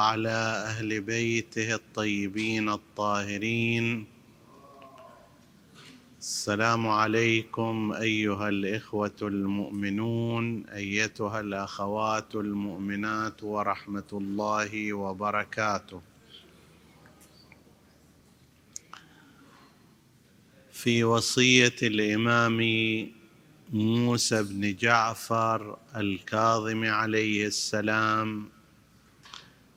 وعلى أهل بيته الطيبين الطاهرين. السلام عليكم أيها الإخوة المؤمنون أيتها الأخوات المؤمنات ورحمة الله وبركاته. في وصية الإمام موسى بن جعفر الكاظم عليه السلام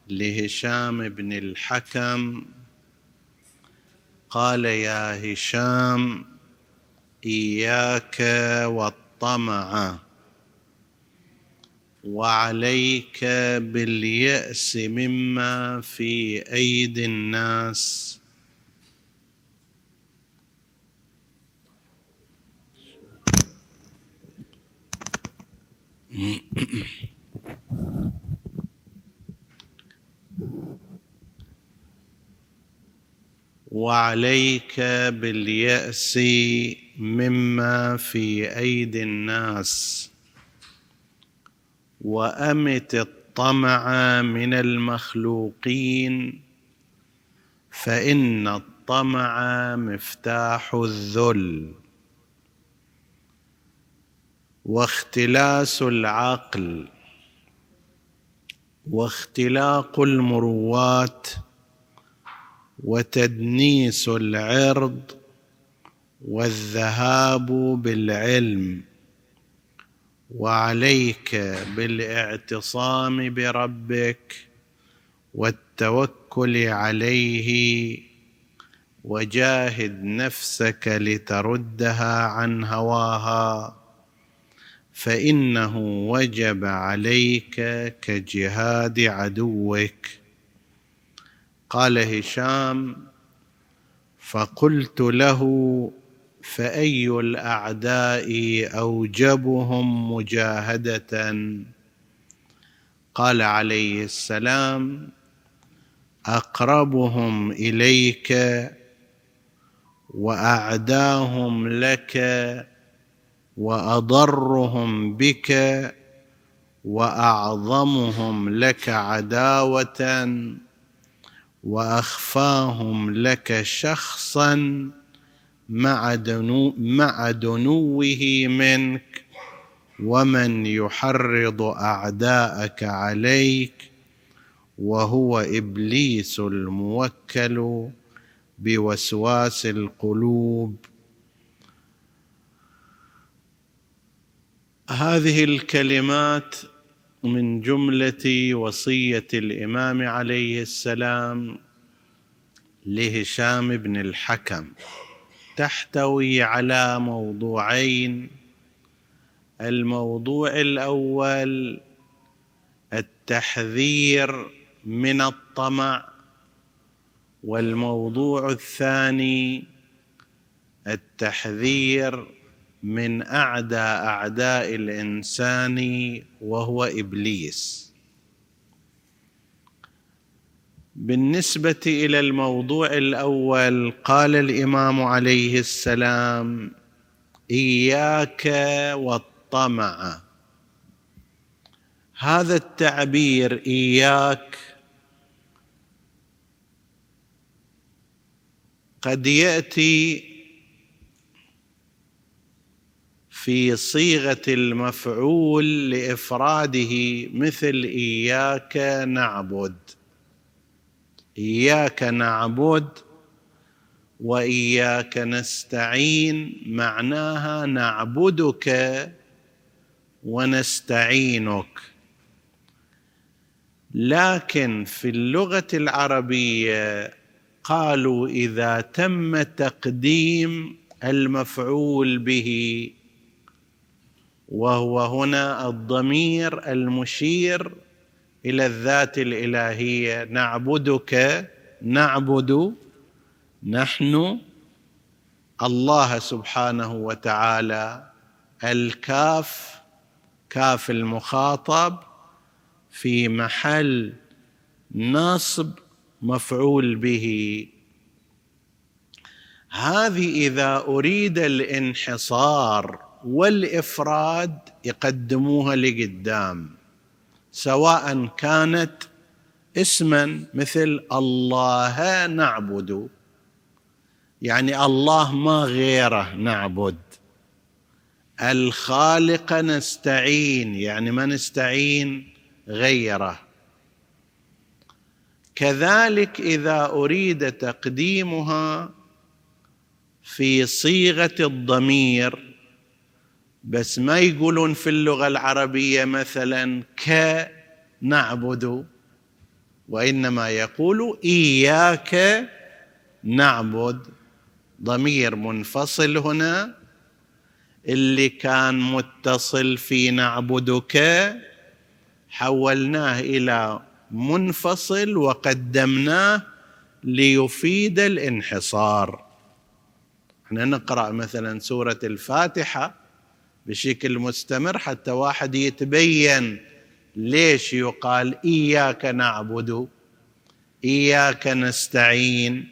لهشام بن الحكم. قال يا هشام إياك والطمع. وعليك باليأس مما في أيدي الناس. وعليك باليأس مما في أيدي الناس وأمت الطمع من المخلوقين فإن الطمع مفتاح الذل. واختلاس العقل واختلاق المروات وتدنيس العرض والذهاب بالعلم. وعليك بالاعتصام بربك والتوكل عليه. وجاهد نفسك لتردها عن هواها. فإنه وجب عليك كجهاد عدوك. قال هشام فقلت له فأي الأعداء أوجبهم مجاهدة؟ قال عليه السلام أقربهم إليك وأعداهم لك وأضرهم بك وأعظمهم لك عداوة وأخفاهم لك شخصا مع, دنو مع دنوه منك ومن يحرض أعداءك عليك وهو إبليس الموكل بوسواس القلوب. هذه الكلمات من جملة وصية الإمام عليه السلام لهشام بن الحكم تحتوي على موضوعين. الموضوع الأول التحذير من الطمع والموضوع الثاني التحذير من أعدى أعداء الإنسان وهو إبليس. بالنسبة إلى الموضوع الأول قال الإمام عليه السلام إياك والطمع. هذا التعبير إياك قد يأتي في صيغة المفعول لإفراده مثل إياك نعبد. إياك نعبد وإياك نستعين معناها نعبدك ونستعينك. لكن في اللغة العربية قالوا إذا تم تقديم المفعول به وهو هنا الضمير المشير إلى الذات الإلهية. نعبدك نعبد نحن الله سبحانه وتعالى. الكاف كاف المخاطب في محل نصب مفعول به. هذه إذا أريد الانحصار والإفراد يقدموها لقدام سواء كانت اسما مثل الله نعبد يعني الله ما غيره نعبد. الخالق نستعين يعني ما نستعين غيره. كذلك إذا أريد تقديمها في صيغة الضمير بس ما يقولون في اللغة العربية مثلا ك نعبد وإنما يقول إياك نعبد. ضمير منفصل هنا اللي كان متصل في نعبدك حولناه إلى منفصل وقدمناه ليفيد الانحصار. إحنا نقرأ مثلا سورة الفاتحة. بشكل مستمر حتى واحد يتبين ليش يقال إياك نعبد إياك نستعين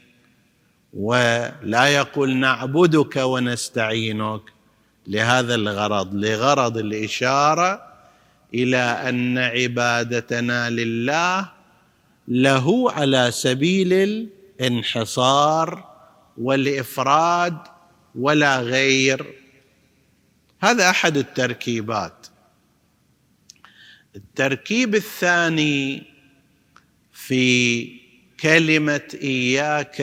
ولا يقول نعبدك ونستعينك. لهذا الغرض لغرض الإشارة إلى أن عبادتنا لله له على سبيل الانحصار والإفراد ولا غير. هذا أحد التركيبات. التركيب الثاني في كلمة إياك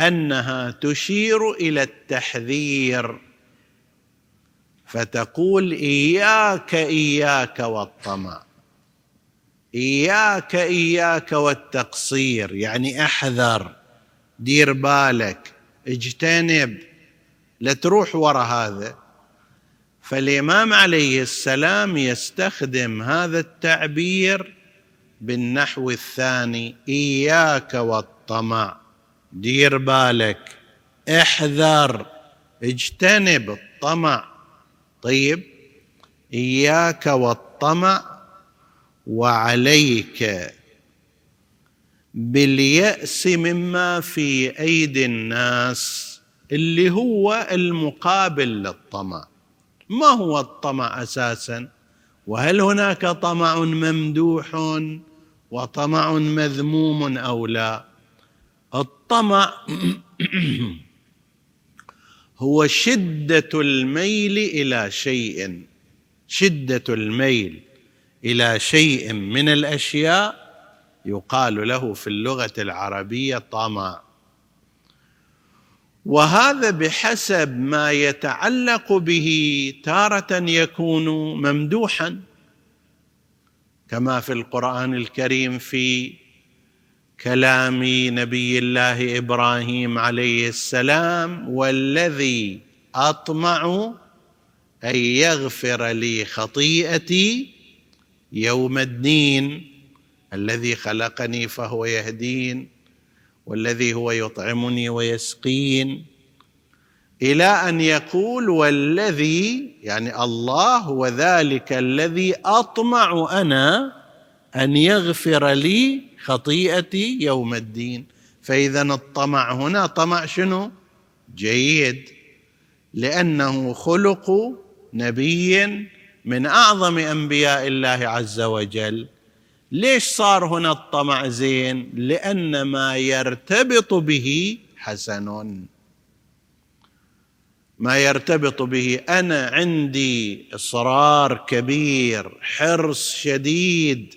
أنها تشير إلى التحذير فتقول إياك إياك والطمع. إياك إياك والتقصير يعني أحذر دير بالك اجتنب لا تروح وراء هذا. فالإمام عليه السلام يستخدم هذا التعبير بالنحو الثاني إياك والطمع. دير بالك. احذر. اجتنب الطمع. طيب. إياك والطمع وعليك. باليأس مما في أيدي الناس اللي هو المقابل للطمع. ما هو الطمع أساسا؟ وهل هناك طمع ممدوح وطمع مذموم أو لا؟ الطمع هو شدة الميل إلى شيء شدة الميل إلى شيء من الأشياء يقال له في اللغة العربية طمع. وهذا بحسب ما يتعلق به تارة يكون ممدوحا كما في القرآن الكريم في كلام نبي الله إبراهيم عليه السلام والذي أطمع أن يغفر لي خطيئتي يوم الدين الذي خلقني فهو يهدين. والذي هو يطعمني ويسقين. إلى أن يقول والذي يعني الله هو ذلك الذي أطمع أنا أن يغفر لي خطيئتي يوم الدين. فإذا الطمع هنا طمع شنو؟ جيد. لأنه خلق نبي من أعظم أنبياء الله عز وجل. ليش صار هنا الطمع زين؟ لأن ما يرتبط به حسن ما يرتبط به أنا عندي إصرار كبير حرص شديد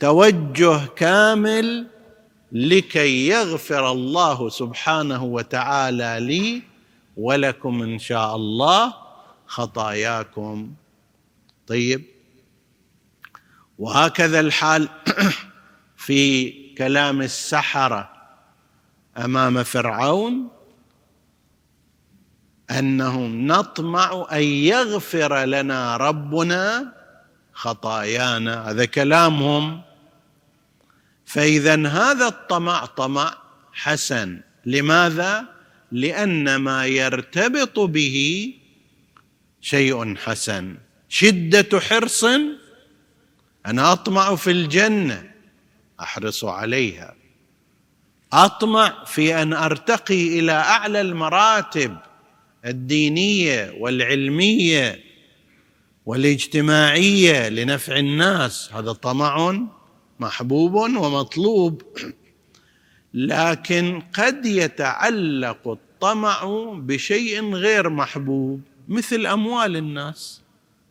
توجه كامل لكي يغفر الله سبحانه وتعالى لي ولكم إن شاء الله خطاياكم. طيب وهكذا الحال في كلام السحرة أمام فرعون أنهم نطمع أن يغفر لنا ربنا خطايانا. هذا كلامهم. فإذا هذا الطمع طمع حسن. لماذا؟ لأن ما يرتبط به شيء حسن. شدة حرص أنا أطمع في الجنة أحرص عليها. أطمع في أن أرتقي إلى أعلى المراتب الدينية والعلمية والاجتماعية لنفع الناس. هذا طمع محبوب ومطلوب. لكن قد يتعلق الطمع بشيء غير محبوب مثل أموال الناس.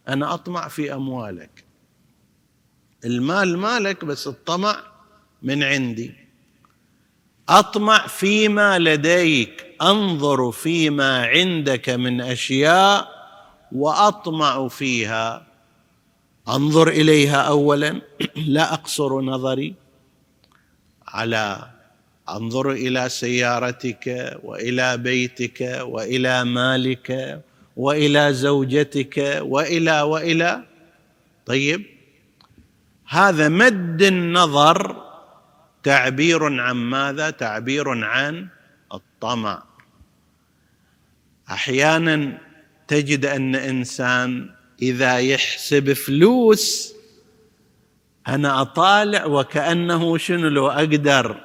أنا أطمع في أموالك. المال مالك بس الطمع من عندي. أطمع فيما لديك أنظر فيما عندك من أشياء وأطمع فيها. أنظر إليها اولا. لا أقصر نظري. على أنظر إلى سيارتك وإلى بيتك وإلى مالك وإلى زوجتك وإلى وإلى. طيب هذا مد النظر تعبير عن ماذا؟ تعبير عن الطمع. أحيانا تجد أن إنسان إذا يحسب فلوس أنا أطالع وكأنه شنو لو أقدر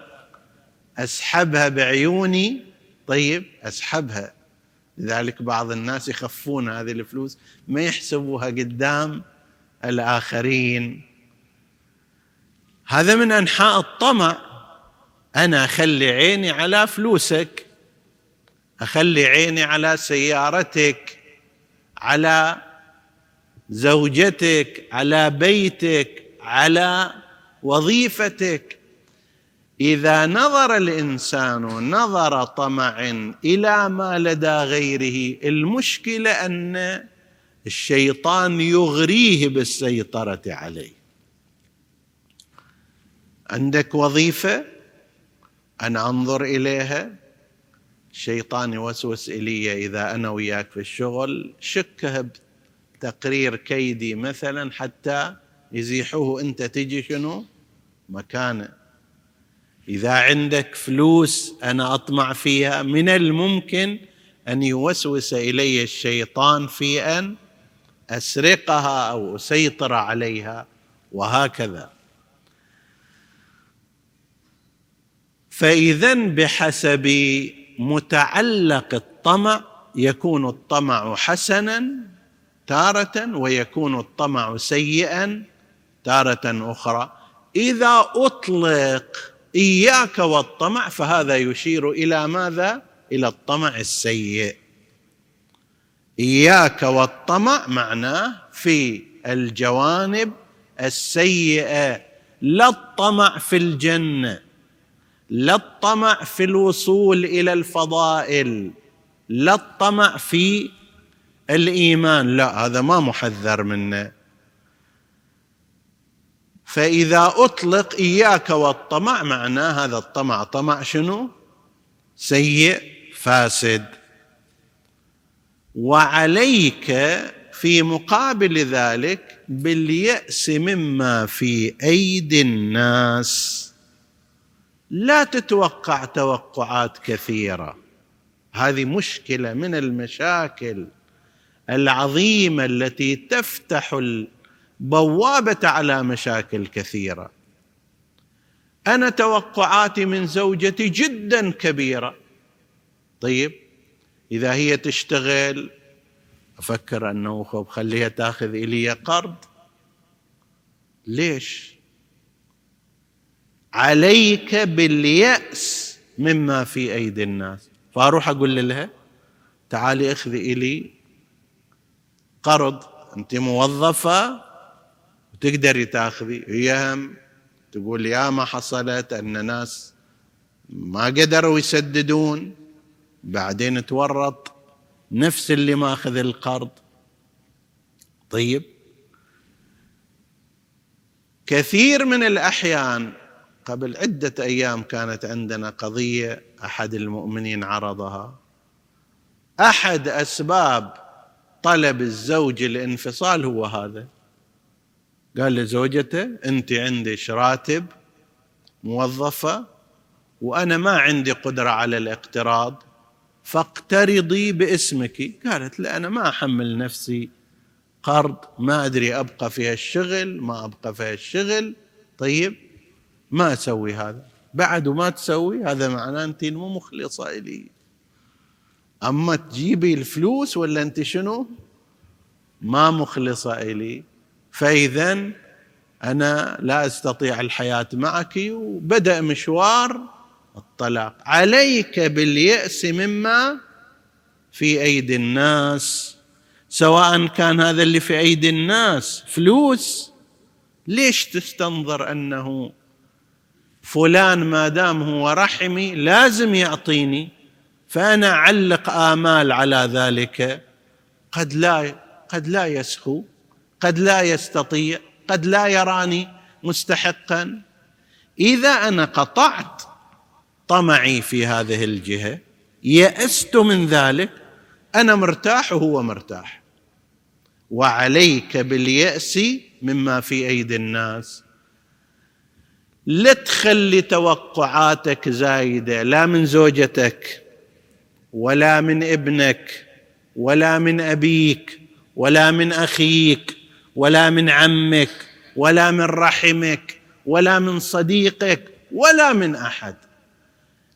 أسحبها بعيوني؟ طيب أسحبها. لذلك بعض الناس يخفون هذه الفلوس ما يحسبوها قدام الآخرين. هذا من أنحاء الطمع. أنا أخلي عيني على فلوسك أخلي عيني على سيارتك على زوجتك على بيتك على وظيفتك. إذا نظر الإنسان نظر طمع إلى ما لدى غيره المشكلة أن الشيطان يغريه بالسيطرة عليه. عندك وظيفة؟ أنا أنظر إليها. الشيطان يوسوس إلي إذا أنا وياك في الشغل. شكها بتقرير كيدي مثلا حتى يزيحوه. أنت تجي شنو؟ مكانه. إذا عندك فلوس أنا أطمع فيها. من الممكن أن يوسوس إلي الشيطان في أن أسرقها أو أسيطر عليها. وهكذا. فإذا بحسب متعلق الطمع يكون الطمع حسنا تارة ويكون الطمع سيئا تارة أخرى. إذا أطلق إياك والطمع فهذا يشير إلى ماذا؟ إلى الطمع السيء. إياك والطمع معناه في الجوانب السيئة. لا الطمع في الجنة لا الطمع في الوصول إلى الفضائل لا الطمع في الإيمان. لا هذا ما محذر منه. فإذا أطلق إياك والطمع معناه هذا الطمع. طمع شنو؟ سيء فاسد. وعليك في مقابل ذلك باليأس مما في أيدي الناس. لا تتوقع توقعات كثيرة. هذه مشكلة من المشاكل العظيمة التي تفتح البوابة على مشاكل كثيرة. أنا توقعاتي من زوجتي جدا كبيرة. طيب إذا هي تشتغل أفكر أنه خليها تأخذ إلي قرض. ليش؟ عليك باليأس مما في أيدي الناس. فأروح أقول لها تعالي أخذي إلي قرض أنت موظفة وتقدري تاخذي. هي هم تقول يا ما حصلت أن ناس ما قدروا يسددون. بعدين تورط نفس اللي ماخذ القرض. طيب. كثير من الأحيان قبل عدة أيام كانت عندنا قضية أحد المؤمنين عرضها. أحد أسباب طلب الزوج الانفصال هو هذا. قال لزوجته أنت عندك راتب موظفة وأنا ما عندي قدرة على الاقتراض فاقترضي باسمك. قالت لا أنا ما أحمل نفسي قرض ما أدري أبقى في هالشغل ما أبقى في هالشغل طيب ما أسوي هذا. بعد ما تسوي هذا معناه أنت مو مخلصة إلي. أما تجيبي الفلوس ولا أنت شنو؟ ما مخلصة إلي. فاذا أنا لا أستطيع الحياة معك وبدأ مشوار الطلاق. عليك باليأس مما في أيدي الناس. سواء كان هذا اللي في أيدي الناس فلوس ليش تستنظر أنه فلان ما دام هو رحمي لازم يعطيني فأنا أعلق آمال على ذلك. قد لا قد لا يسخو قد لا يستطيع قد لا يراني مستحقا. إذا أنا قطعت طمعي في هذه الجهة يأست من ذلك أنا مرتاح وهو مرتاح. وعليك باليأس مما في أيدي الناس. لا تخلي توقعاتك زايدة لا من زوجتك ولا من ابنك ولا من أبيك ولا من أخيك ولا من عمك ولا من رحمك ولا من صديقك ولا من أحد.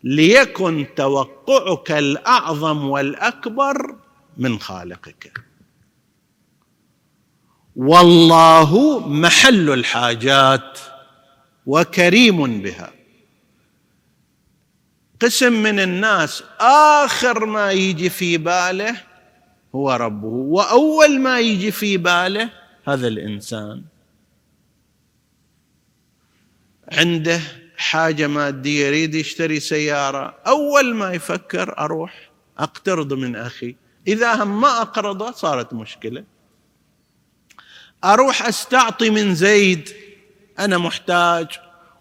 ليكن توقعك الأعظم والأكبر من خالقك. والله محل الحاجات. وكريم بها. قسم من الناس آخر ما يجي في باله هو ربه وأول ما يجي في باله هذا الإنسان. عنده حاجة مادية يريد يشتري سيارة أول ما يفكر أروح أقترض من أخي. إذا هم ما أقرضه صارت مشكلة. أروح أستعطي من زيد. أنا محتاج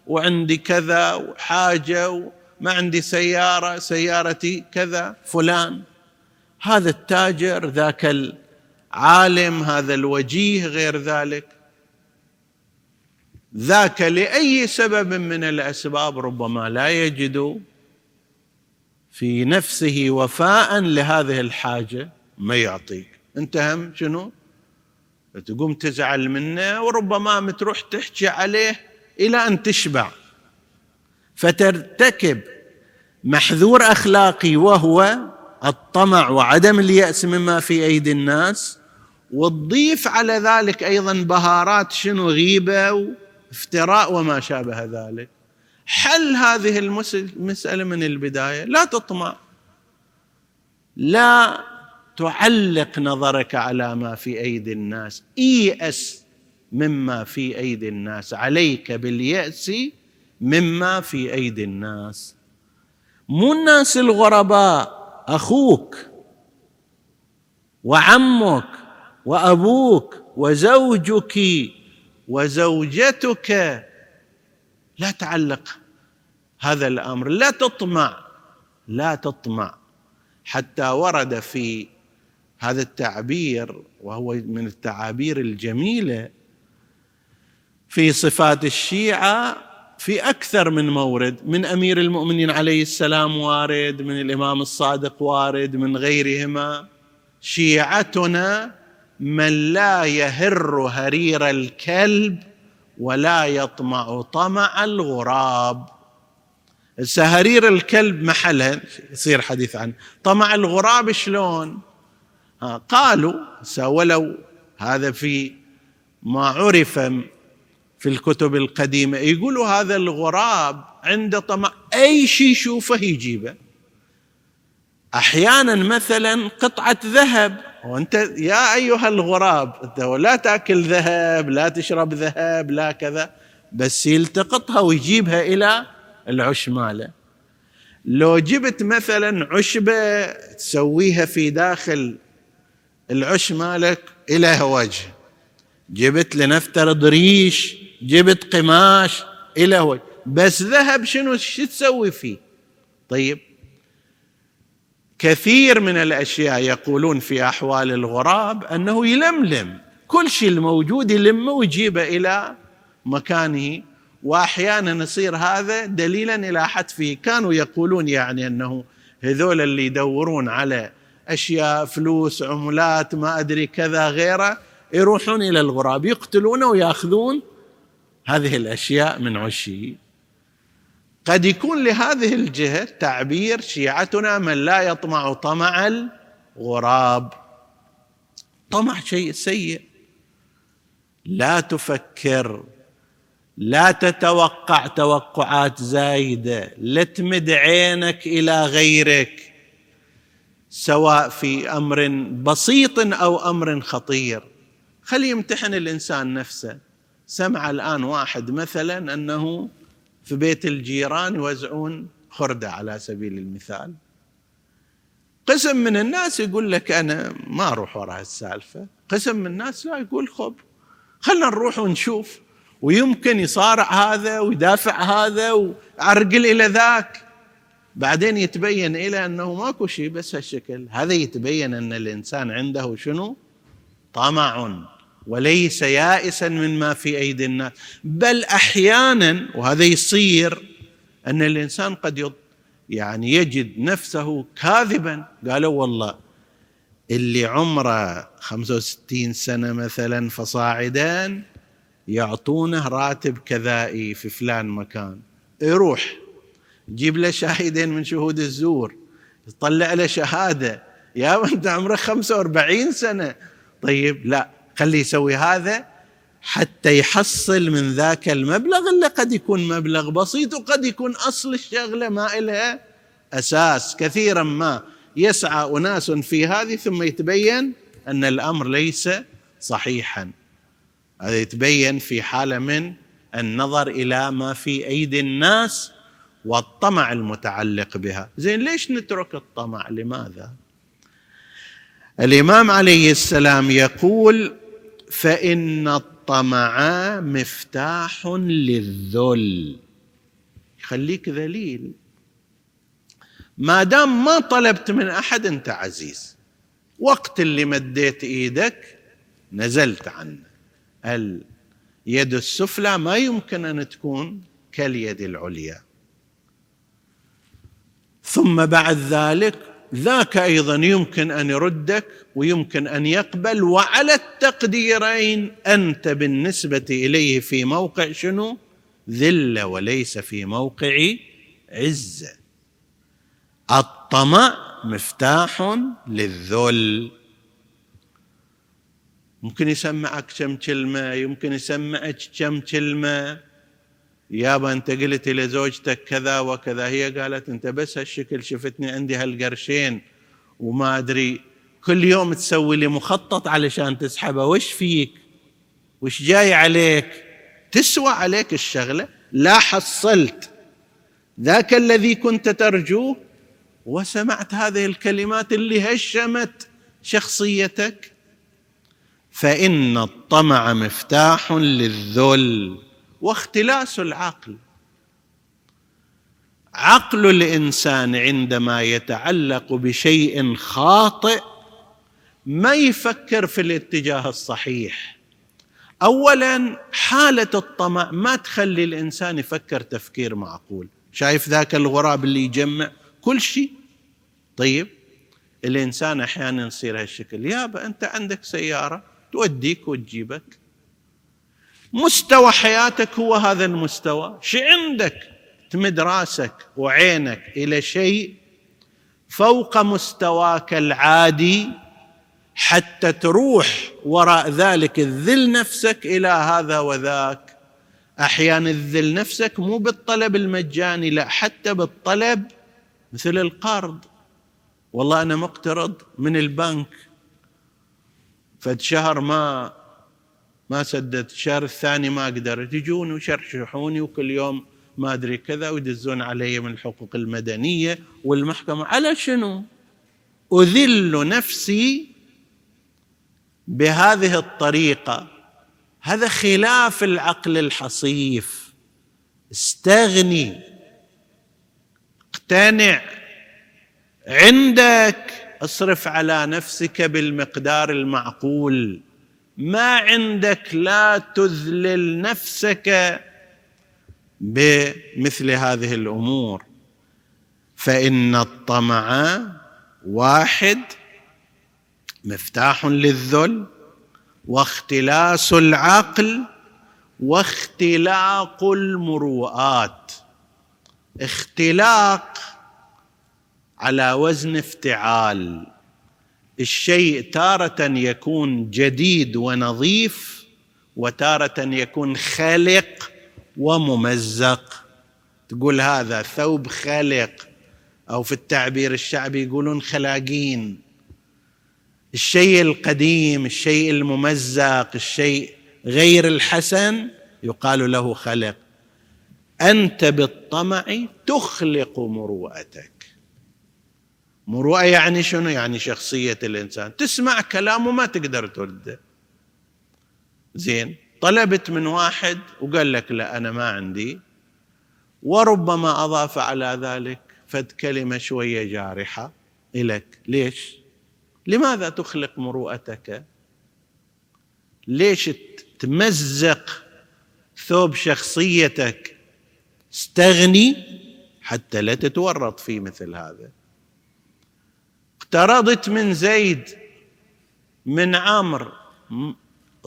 وعندي كذا وحاجة وما عندي سيارة سيارتي كذا فلان. هذا التاجر ذاك العالم هذا الوجيه غير ذلك. ذاك لأي سبب من الأسباب ربما لا يجد في نفسه وفاء لهذه الحاجة ما يعطيك. انت هم شنو؟ تقوم تزعل منه وربما تروح تحكي عليه إلى أن تشبع. فترتكب محذور أخلاقي وهو الطمع وعدم اليأس مما في أيدي الناس وتضيف على ذلك أيضا بهارات شنو غيبة وافتراء وما شابه ذلك. حل هذه المسألة من البداية. لا تطمع. لا تعلق نظرك على ما في أيدي الناس. ايأس مما في أيدي الناس. عليك باليأس مما في أيدي الناس. مو الناس الغرباء أخوك وعمك وأبوك وزوجك وزوجتك. لا تعلق هذا الأمر. لا تطمع. لا تطمع. حتى ورد في هذا التعبير وهو من التعابير الجميلة في صفات الشيعة في أكثر من مورد من أمير المؤمنين عليه السلام وارد من الإمام الصادق وارد من غيرهما. شيعتنا من لا يهر هرير الكلب ولا يطمع طمع الغراب. هرير الكلب محلها يصير حديث عنه. طمع الغراب شلون؟ قالوا ولو هذا في ما عرف في الكتب القديمة. يقولوا هذا الغراب عنده طمع أي شيء يشوفه يجيبه. أحيانا مثلا قطعة ذهب. وأنت يا أيها الغراب أنت لا تأكل ذهب لا تشرب ذهب لا كذا بس يلتقطها ويجيبها إلى العش ماله. لو جبت مثلا عشبة تسويها في داخل العش مالك إلى وجه جبت لنفترض ريش جبت قماش إلى وجه بس ذهب شنو؟ شو تسوي فيه؟ طيب كثير من الأشياء يقولون في أحوال الغراب أنه يلملم. كل شيء الموجود يلمه ويجيبه إلى مكانه. وأحيانا يصير هذا دليلا إلى حتفه كانوا يقولون يعني أنه هذول اللي يدورون على أشياء فلوس عملات ما أدري كذا غيره يروحون إلى الغراب يقتلونه ويأخذون هذه الأشياء من عشه قد يكون لهذه الجهة تعبير شيعتنا من لا يطمع طمع الغراب. طمع شيء سيء. لا تفكر لا تتوقع توقعات زايدة لا تمد عينك إلى غيرك. سواء في أمر بسيط أو أمر خطير. خلي يمتحن الإنسان نفسه. سمع الآن واحد مثلا أنه في بيت الجيران يوزعون خردة على سبيل المثال. قسم من الناس يقول لك أنا ما أروح وراء السالفة. قسم من الناس لا يقول خب خلنا نروح ونشوف. ويمكن يصارع هذا ويدافع هذا وعرقل إلى ذاك. بعدين يتبين إلى أنه ماكو شيء بس هالشكل. هذا يتبين أن الإنسان عنده شنو؟ طمع وليس يائسا مما في أيدي الناس. بل أحيانا وهذا يصير أن الإنسان قد يعني يجد نفسه كاذبا. قالوا والله اللي عمره 65 سنة مثلا فصاعدا يعطونه راتب كذائي في فلان مكان. يروح يجيب له شاهدين من شهود الزور يطلع له شهادة. يا أنت عمرك 45 سنة. طيب لا خليه يسوي هذا حتى يحصل من ذاك المبلغ اللي قد يكون مبلغ بسيط وقد يكون أصل الشغلة ما إلها أساس. كثيرا ما يسعى أناس في هذه ثم يتبين أن الأمر ليس صحيحا. هذا يتبين في حالة من النظر إلى ما في أيدي الناس والطمع المتعلق بها. زين ليش نترك الطمع؟ لماذا؟ الإمام عليه السلام يقول فإن الطمع مفتاح للذل. يخليك ذليل. ما دام ما طلبت من أحد أنت عزيز. وقت اللي مديت إيدك نزلت عنه. اليد السفلى ما يمكن أن تكون كاليد العليا؟ ثم بعد ذلك ذاك أيضا يمكن أن يردك ويمكن أن يقبل وعلى التقديرين أنت بالنسبة إليه في موقع شنو؟ ذلة وليس في موقع عزة. الطمع مفتاح للذل. ممكن يسمعك كم كلمة يمكن يسمعك كم كلمة. يابا انت قلت لزوجتك كذا وكذا. هي قالت انت بس هالشكل شفتني عندي هالقرشين وما أدري. كل يوم تسوي لي مخطط علشان تسحبه. وش فيك؟ وش جاي عليك؟ تسوى عليك الشغلة. لا حصلت. ذاك الذي كنت ترجوه وسمعت هذه الكلمات اللي هشمت شخصيتك. فإن الطمع مفتاح للذل. واختلاس العقل. عقل الإنسان عندما يتعلق بشيء خاطئ ما يفكر في الاتجاه الصحيح. اولا حالة الطمع ما تخلي الإنسان يفكر تفكير معقول. شايف ذاك الغراب اللي يجمع كل شيء؟ طيب الإنسان أحيانا يصير هالشكل. يابا أنت عندك سيارة توديك وتجيبك. مستوى حياتك هو هذا المستوى. شو عندك؟ تمد راسك وعينك إلى شيء فوق مستواك العادي حتى تروح وراء ذلك الذل نفسك إلى هذا وذاك. أحيانا الذل نفسك مو بالطلب المجاني لا حتى بالطلب مثل القرض. والله أنا مقترض من البنك. فد شهر ما ما سددت. الشهر الثاني ما قدرت. يجون ويشرشحوني وكل يوم ما أدري كذا ويدزون علي من الحقوق المدنية والمحكمة. على شنو؟ أذل نفسي بهذه الطريقة. هذا خلاف العقل الحصيف. استغني. اقتنع. عندك. اصرف على نفسك بالمقدار المعقول. ما عندك لا تذلل نفسك بمثل هذه الأمور. فإن الطمع واحد مفتاح للذل واختلاس العقل واختلاق المروءات. اختلاق على وزن افتعال. الشيء تارة يكون جديد ونظيف وتارة يكون خلق وممزق. تقول هذا ثوب خلق أو في التعبير الشعبي يقولون خلاقين. الشيء القديم الشيء الممزق الشيء غير الحسن يقال له خلق أنت بالطمع تخلق مروءتك. مروءه يعني شنو؟ يعني شخصية الإنسان. تسمع كلامه ما تقدر ترده زين طلبت من واحد وقال لك لا أنا ما عندي. وربما أضاف على ذلك فد كلمة شوية جارحة الك ليش؟ لماذا تخلق مروءتك؟ ليش تمزق ثوب شخصيتك؟ استغني حتى لا تتورط في مثل هذا. اقترضت من زيد من عمرو.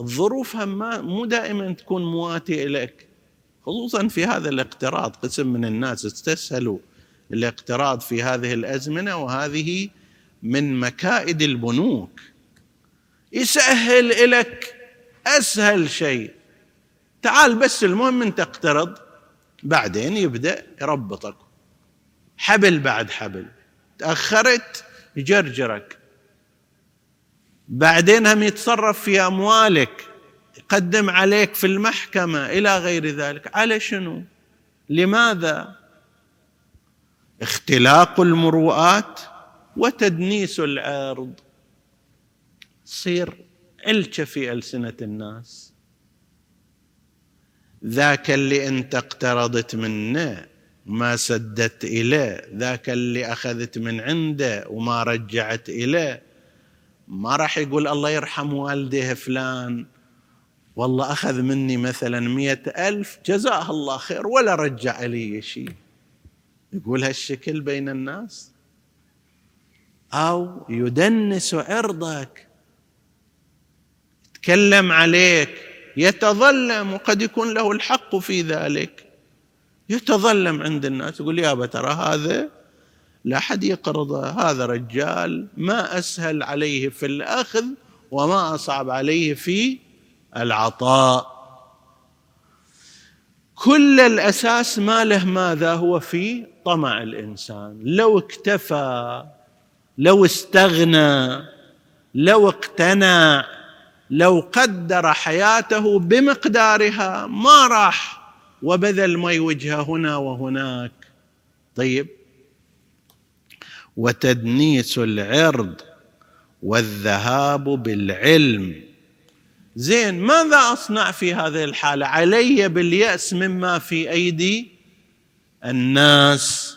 ظروفها ما مو دائما تكون مواتية لك. خصوصا في هذا الاقتراض قسم من الناس استسهلوا الاقتراض في هذه الأزمنة وهذه من مكائد البنوك. يسهل لك أسهل شيء. تعال بس المهم أنت اقترض. بعدين يبدأ يربطك. حبل بعد حبل. تأخرت يجرجرك. بعدين هم يتصرف في أموالك يقدم عليك في المحكمة إلى غير ذلك. على شنو؟ لماذا؟ اختلاق المروءات وتدنيس العرض. صير علكه في ألسنة الناس. ذاك اللي انت اقترضت منه ما سددت اليه ذاك اللي أخذت من عنده وما رجعت اليه ما راح يقول الله يرحم والديه فلان. والله أخذ مني مثلا مئة ألف جزاه الله خير ولا رجع لي شيء يقول هالشكل بين الناس. أو يدنس عرضك. يتكلم عليك يتظلم وقد يكون له الحق في ذلك. يتظلم عند الناس يقول يا ترى هذا لا أحد يقرضه هذا رجال ما أسهل عليه في الأخذ وما أصعب عليه في العطاء. كل الأساس ما له ماذا هو في طمع الإنسان. لو اكتفى لو استغنى لو اقتنع لو قدر حياته بمقدارها ما راح وبذل ما يوجهه هنا وهناك. طيب. وتدنيس العرض والذهاب بالعلم. زين ماذا أصنع في هذه الحالة؟ علي باليأس مما في أيدي الناس.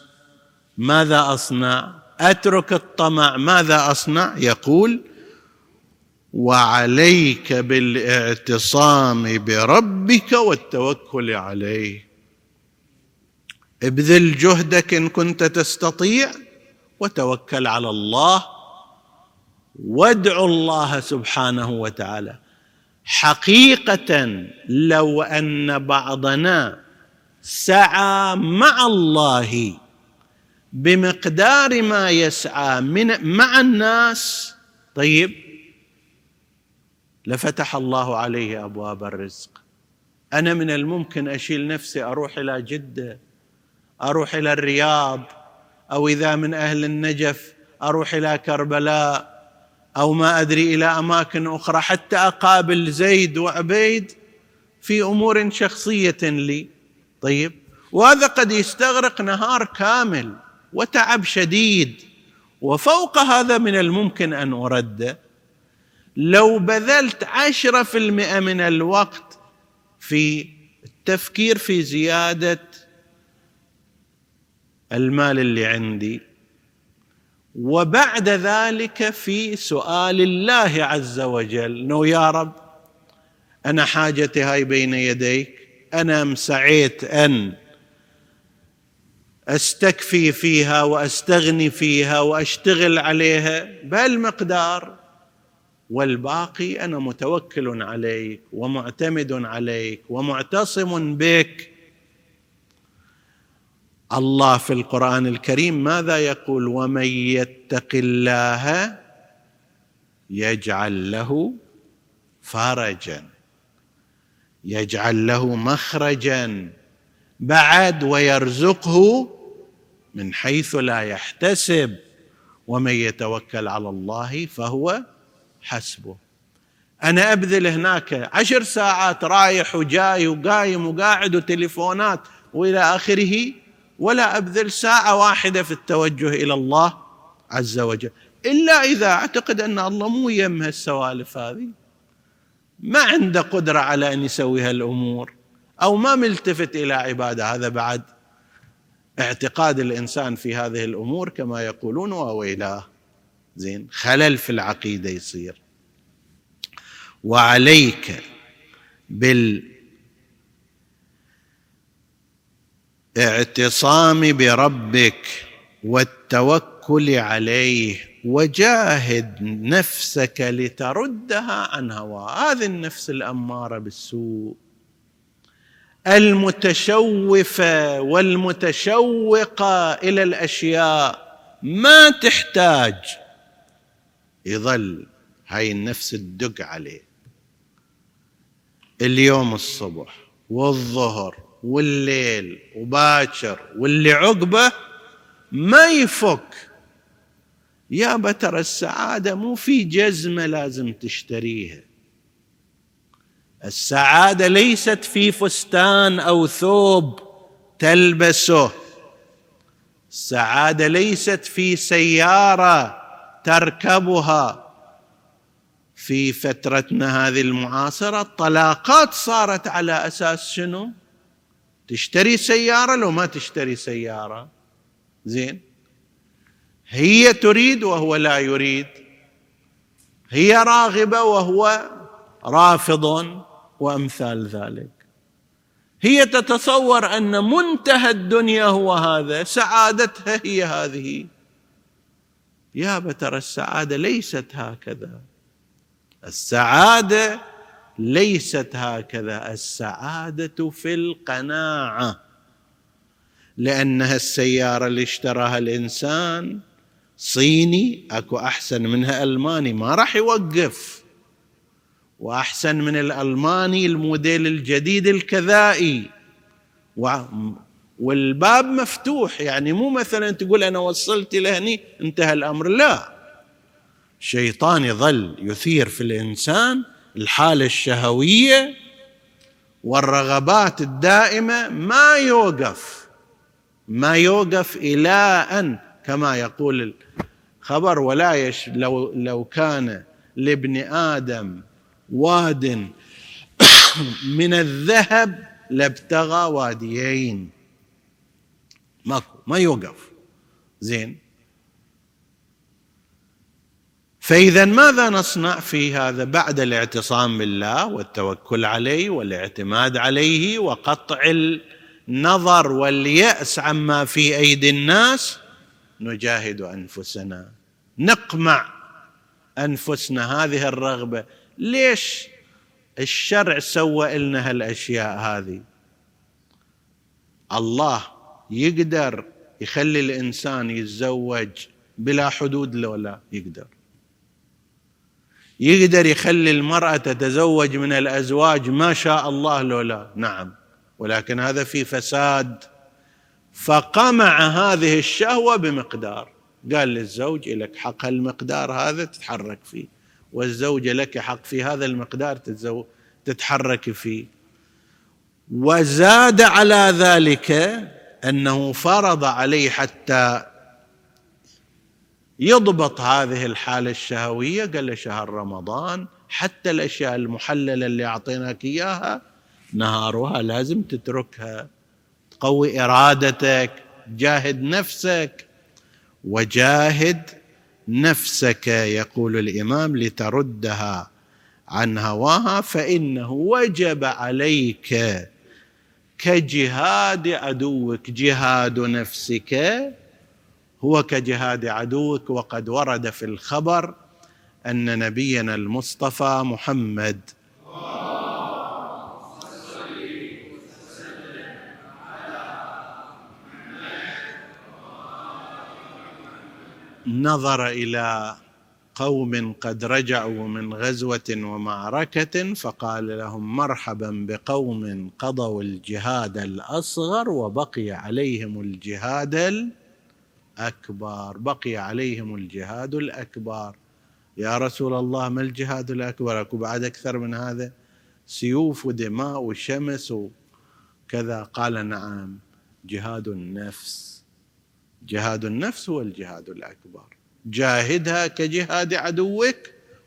ماذا أصنع؟ أترك الطمع ماذا أصنع؟ يقول وعليك بالاعتصام بربك والتوكل عليه. ابذل جهدك إن كنت تستطيع وتوكل على الله وادعوا الله سبحانه وتعالى. حقيقة لو أن بعضنا سعى مع الله بمقدار ما يسعى من مع الناس طيب لفتح الله عليه أبواب الرزق. أنا من الممكن أشيل نفسي أروح إلى جدة أروح إلى الرياض أو إذا من أهل النجف أروح إلى كربلاء أو ما أدري إلى أماكن أخرى. حتى أقابل زيد وعبيد في أمور شخصية لي. طيب وهذا قد يستغرق نهار كامل وتعب شديد. وفوق هذا من الممكن أن ارد لو بذلت عشرة في المئة من الوقت في التفكير في زيادة المال اللي عندي وبعد ذلك في سؤال الله عز وجل إنه يا رب أنا حاجتي هاي بين يديك أنا سعيت أن أستكفي فيها وأستغني فيها وأشتغل عليها؟ بهالمقدار والباقي أنا متوكل عليك ومعتمد عليك ومعتصم بك. الله في القرآن الكريم ماذا يقول؟ ومن يتق الله يجعل له فرجا. يجعل له مخرجا. بعد ويرزقه من حيث لا يحتسب. ومن يتوكل على الله فهو حسبه. أنا أبذل هناك عشر ساعات رايح وجاي وقايم وقاعد وتليفونات وإلى آخره ولا أبذل ساعة واحدة في التوجه إلى الله عز وجل. إلا إذا أعتقد أن الله مو يم هالسوالف هذه. ما عنده قدرة على أن يسوي هالأمور. أو ما ملتفت إلى عبادة. هذا بعد اعتقاد الإنسان في هذه الأمور كما يقولون وويلاه زين خلل في العقيدة يصير. وعليك بالاعتصام بربك والتوكل عليه وجاهد نفسك لتردها عن هوى هذه النفس الأمارة بالسوء. المتشوفة والمتشوقة إلى الأشياء ما تحتاج يظل هاي النفس تدق عليه. اليوم الصبح والظهر والليل وباكر واللي عقبه ما يفك. يا بتر السعادة مو في جزمة لازم تشتريها. السعادة ليست في فستان أو ثوب تلبسه. السعادة ليست في سيارة تركبها في فترتنا هذه المعاصرة. الطلاقات صارت على أساس شنو؟ تشتري سيارة لو ما تشتري سيارة. زين. هي تريد وهو لا يريد. هي راغبة وهو رافض وأمثال ذلك. هي تتصور أن منتهى الدنيا هو هذا سعادتها هي هذه. يا بتر السعادة ليست هكذا. السعادة ليست هكذا السعادة في القناعة. لأنها السيارة اللي اشتراها الإنسان صيني أكو أحسن منها ألماني ما راح يوقف. وأحسن من الألماني الموديل الجديد الكذائي. والباب مفتوح. يعني مو مثلا تقول أنا وصلت لهني انتهى الأمر. لا. الشيطان يظل يثير في الإنسان الحالة الشهوية والرغبات الدائمة. ما يوقف ما يوقف إلى ان كما يقول الخبر. ولا يش لو لو كان لابن آدم واد من الذهب لابتغى واديين. ماكو ما يوقف. زين. فإذا ماذا نصنع في هذا بعد الاعتصام بالله والتوكل عليه والاعتماد عليه وقطع النظر واليأس عما في أيدي الناس؟ نجاهد أنفسنا. نقمع أنفسنا هذه الرغبة. ليش الشرع سوى لنا هالأشياء هذه؟ الله يقدر يخلي الإنسان يتزوج بلا حدود لو لا يقدر. يقدر يخلي المرأة تتزوج من الأزواج ما شاء الله لو لا نعم. ولكن هذا في فساد. فقمع هذه الشهوة بمقدار. قال للزوج لك حق المقدار هذا تتحرك فيه والزوجه لك حق في هذا المقدار تتحرك فيه. وزاد على ذلك أنه فرض عليه حتى يضبط هذه الحالة الشهوية قال له شهر رمضان حتى الأشياء المحللة اللي أعطيناك إياها نهارها لازم تتركها. تقوي إرادتك جاهد نفسك وجاهد نفسك يقول الإمام لتردها عن هواها فإنه وجب عليك كجهاد عدوك جهاد نفسك هو كجهاد عدوك. وقد ورد في الخبر أن نبينا المصطفى محمد نظر إلى قوم قد رجعوا من غزوة ومعركة فقال لهم مرحبا بقوم قضوا الجهاد الأصغر وبقي عليهم الجهاد الأكبر بقي عليهم الجهاد الأكبر. يا رسول الله ما الجهاد الأكبر؟ أكو بعد أكثر من هذا؟ سيوف ودماء وشمس وكذا قال نعم جهاد النفس. جهاد النفس هو الجهاد الأكبر. جاهدها كجهاد عدوك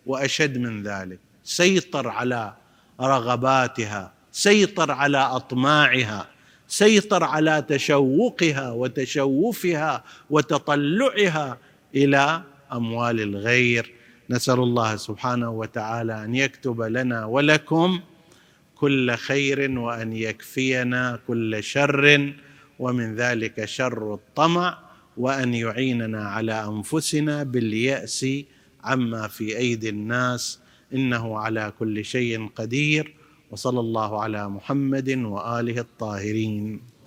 وأشد من ذلك. سيطر على رغباتها سيطر على أطماعها سيطر على تشوقها وتشوفها وتطلعها إلى أموال الغير. نسأل الله سبحانه وتعالى أن يكتب لنا ولكم كل خير وأن يكفينا كل شر ومن ذلك شر الطمع. وأن يعيننا على أنفسنا باليأس عما في أيدي الناس. إنه على كل شيء قدير. وصلى الله على محمد وآله الطاهرين.